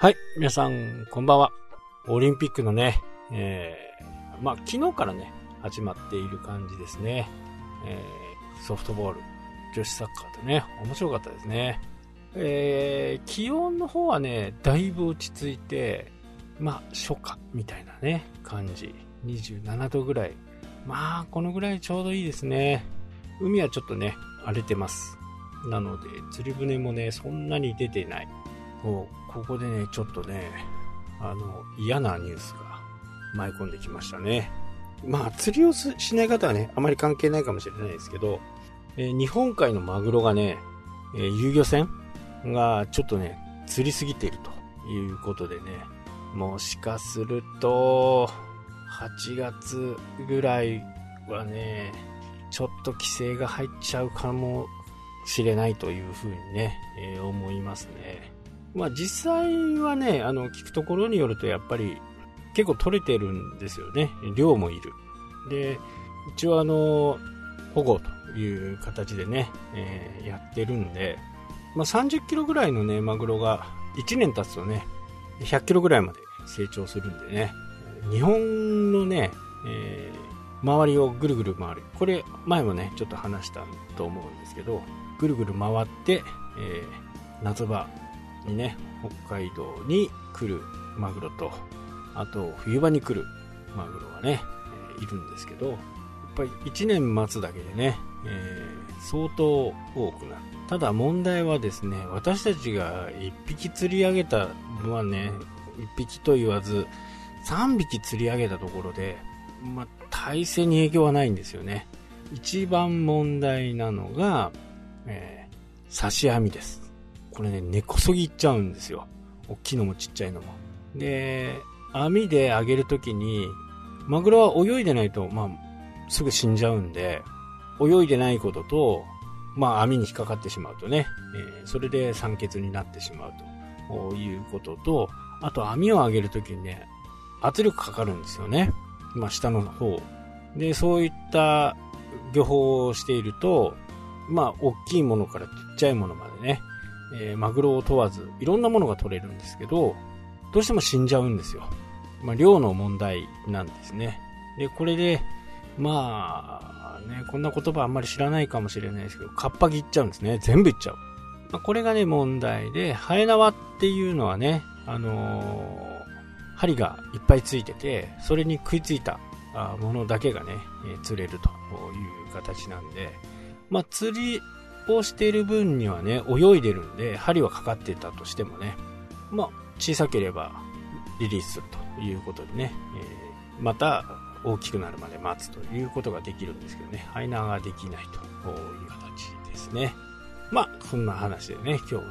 はい、皆さん、こんばんは。オリンピックのね、えー、まあ、昨日からね、始まっている感じですね。えー、ソフトボール、女子サッカーでね、面白かったですね。えー、気温の方はね、だいぶ落ち着いて、まあ、初夏みたいなね、感じ。27度ぐらい。まあ、このぐらいちょうどいいですね。海はちょっとね、荒れてます。なので、釣り船もね、そんなに出てない。こう、ここでね、ちょっとね、あの、嫌なニュースが舞い込んできましたね。まあ、釣りをしない方はね、あまり関係ないかもしれないですけど、えー、日本海のマグロがね、えー、遊漁船がちょっとね、釣りすぎているということでね、もしかすると、8月ぐらいはね、ちょっと規制が入っちゃうかもしれないというふうにね、えー、思いますね。まあ実際はね、あの、聞くところによるとやっぱり結構取れてるんですよね。量もいる。で、一応あの、保護という形でね、えー、やってるんで、まあ30キロぐらいのね、マグロが1年経つとね、100キロぐらいまで成長するんでね、日本のね、えー、周りをぐるぐる回る。これ、前もね、ちょっと話したと思うんですけど、ぐるぐる回って、えー、夏場、にね、北海道に来るマグロと、あと冬場に来るマグロがね、え、いるんですけど、やっぱり1年待つだけでね、えー、相当多くなる。ただ問題はですね、私たちが1匹釣り上げたのはね、1匹と言わず、3匹釣り上げたところで、まあ、体勢に影響はないんですよね。一番問題なのが、えー、刺し網です。これね、根こそぎいっちゃうんですよ。大きいのもちっちゃいのも。で、網で揚げるときに、マグロは泳いでないと、まあ、すぐ死んじゃうんで、泳いでないことと、まあ、網に引っかかってしまうとね、えー、それで酸欠になってしまうということと、あと網を上げるときにね、圧力かかるんですよね。まあ、下の方。で、そういった漁法をしていると、まあ、大きいものからちっちゃいものまでね、えー、マグロを問わず、いろんなものが取れるんですけど、どうしても死んじゃうんですよ。まあ、量の問題なんですね。で、これで、まあ、ね、こんな言葉あんまり知らないかもしれないですけど、カッパ切っちゃうんですね。全部いっちゃう。まあ、これがね、問題で、ハエ縄っていうのはね、あのー、針がいっぱいついてて、それに食いついたものだけがね、えー、釣れるという形なんで、まあ、釣りをしている分にはね、泳いでるんで、針はかかってたとしてもね、まあ、小さければリリースするということでね、えー、また大きくなるまで待つということができるんですけどね、ハイナーができないという形ですね。まあ、そんな話でね、今日の、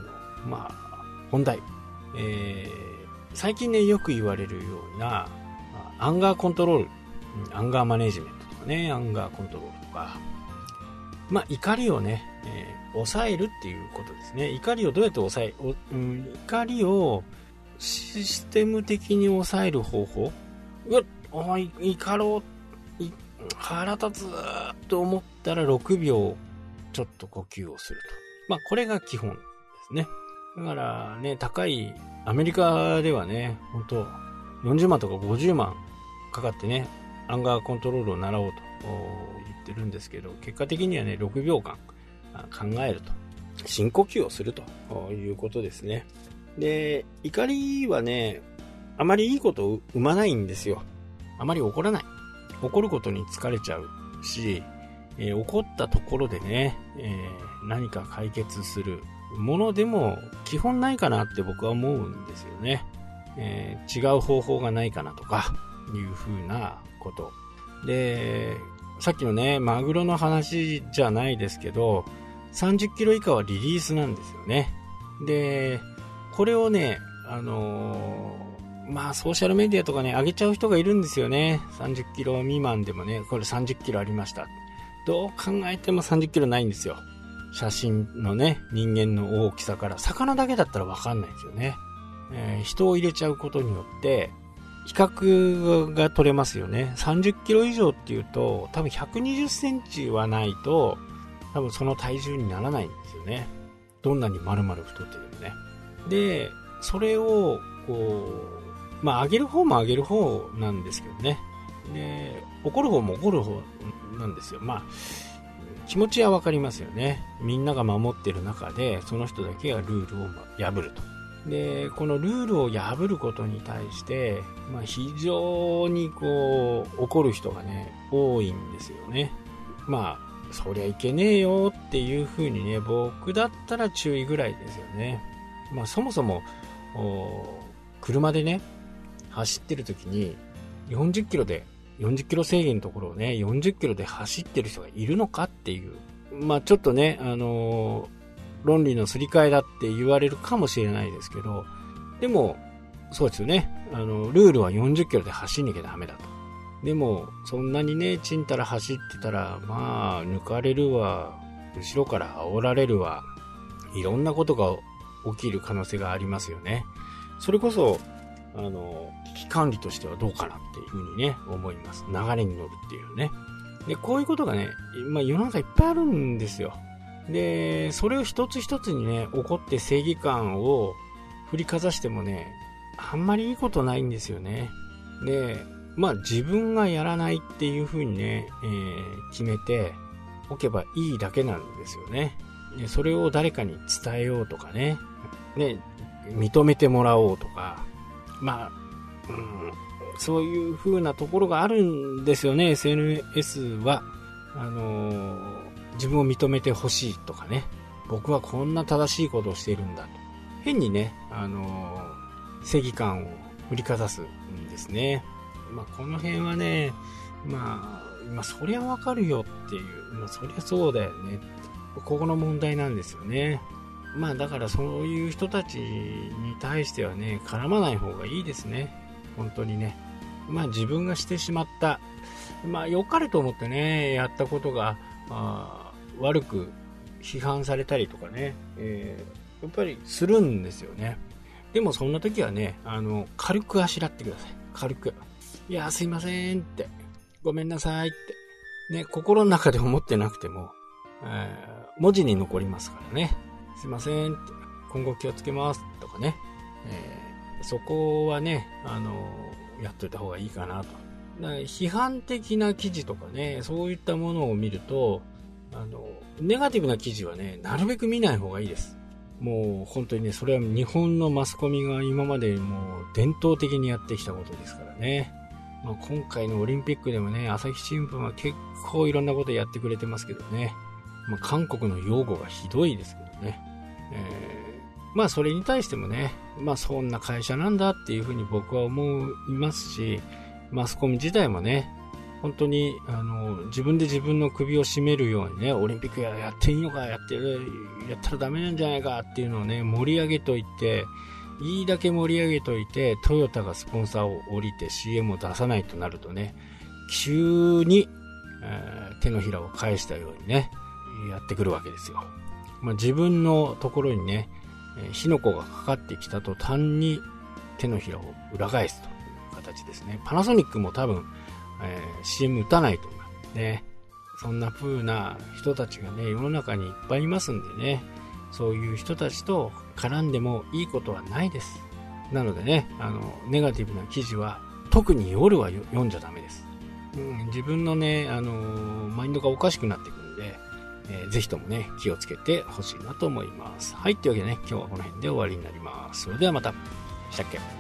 まあ、本題。えー、最近ね、よく言われるような、アンガーコントロール、アンガーマネジメントとかね、アンガーコントロールとか、まあ、怒りをね、えー、抑えるっていうことですね。怒りをどうやって抑え、うん、怒りをシステム的に抑える方法うわ、お前、怒ろう、腹立つと思ったら6秒ちょっと呼吸をすると。まあ、これが基本ですね。だからね、高い、アメリカではね、本当40万とか50万かかってね、アンガーコントロールを習おうと言ってるんですけど、結果的にはね、6秒間考えると。深呼吸をするということですね。で、怒りはね、あまりいいことを生まないんですよ。あまり怒らない。怒ることに疲れちゃうし、えー、怒ったところでね、えー、何か解決するものでも基本ないかなって僕は思うんですよね。えー、違う方法がないかなとかいうふうなこと。で、さっきのね、マグロの話じゃないですけど、30キロ以下はリリースなんですよね。で、これをね、あのー、まあ、ソーシャルメディアとかね、上げちゃう人がいるんですよね。30キロ未満でもね、これ30キロありました。どう考えても30キロないんですよ。写真のね、人間の大きさから。魚だけだったらわかんないですよね。えー、人を入れちゃうことによって、比較が取れますよね。30キロ以上っていうと、多分120センチはないと、多分その体重にならないんですよね。どんなに丸々太っててもね。で、それを、こう、まあ上げる方も上げる方なんですけどね。で、怒る方も怒る方なんですよ。まあ、気持ちはわかりますよね。みんなが守ってる中で、その人だけがルールを破ると。で、このルールを破ることに対して、まあ、非常にこう、怒る人がね、多いんですよね。まあ、そりゃいけねえよっていう風にね、僕だったら注意ぐらいですよね。まあ、そもそも、車でね、走ってる時に、40キロで、40キロ制限のところをね、40キロで走ってる人がいるのかっていう。まあ、ちょっとね、あの論理のすり替えだって言われるかもしれないですけど、でも、そうですよね。あの、ルールは40キロで走んなきゃダメだと。でも、そんなにね、ちんたら走ってたら、まあ、抜かれるわ、後ろから煽られるわ、いろんなことが起きる可能性がありますよね。それこそ、あの、危機管理としてはどうかなっていうふうにね、思います。流れに乗るっていうね。で、こういうことがね、まあ世の中いっぱいあるんですよ。で、それを一つ一つにね、怒って正義感を振りかざしてもね、あんまりいいことないんですよね。で、まあ自分がやらないっていう風にね、えー、決めておけばいいだけなんですよね。でそれを誰かに伝えようとかね、ね、認めてもらおうとか、まあ、うん、そういう風なところがあるんですよね、SNS は。あのー自分を認めてほしいとかね、僕はこんな正しいことをしているんだと。変にね、あのー、正義感を振りかざすんですね。まあ、この辺はね、まあ、まあ、そりゃわかるよっていう、まあ、そりゃそうだよね。ここの問題なんですよね。まあ、だからそういう人たちに対してはね、絡まない方がいいですね。本当にね。まあ、自分がしてしまった、まあ、良かれと思ってね、やったことが、あ悪く批判されたりとかね、えー、やっぱりするんですよね。でもそんな時はね、あの、軽くあしらってください。軽く。いや、すいませんって。ごめんなさいって。ね、心の中で思ってなくても、えー、文字に残りますからね。すいませんって。今後気をつけますとかね。えー、そこはね、あのやっといた方がいいかなとか。批判的な記事とかね、そういったものを見ると、あの、ネガティブな記事はね、なるべく見ない方がいいです。もう本当にね、それは日本のマスコミが今までもう伝統的にやってきたことですからね。まあ、今回のオリンピックでもね、朝日新聞は結構いろんなことやってくれてますけどね。まあ、韓国の用語がひどいですけどね。えー、まあそれに対してもね、まあそんな会社なんだっていうふうに僕は思いますし、マスコミ自体もね、本当に、あの、自分で自分の首を絞めるようにね、オリンピックややっていいのか、やってる、やったらダメなんじゃないかっていうのをね、盛り上げといて、いいだけ盛り上げといて、トヨタがスポンサーを降りて CM を出さないとなるとね、急に、えー、手のひらを返したようにね、やってくるわけですよ。まあ、自分のところにね、火の粉がかかってきたと単に手のひらを裏返すという形ですね。パナソニックも多分、えー、CM 打たないとか、ね。そんな風な人たちがね、世の中にいっぱいいますんでね、そういう人たちと絡んでもいいことはないです。なのでね、あの、ネガティブな記事は、特に夜は読んじゃダメです。うん、自分のね、あの、マインドがおかしくなってくるんで、えー、ぜひともね、気をつけてほしいなと思います。はい、というわけでね、今日はこの辺で終わりになります。それではまた。したっけ？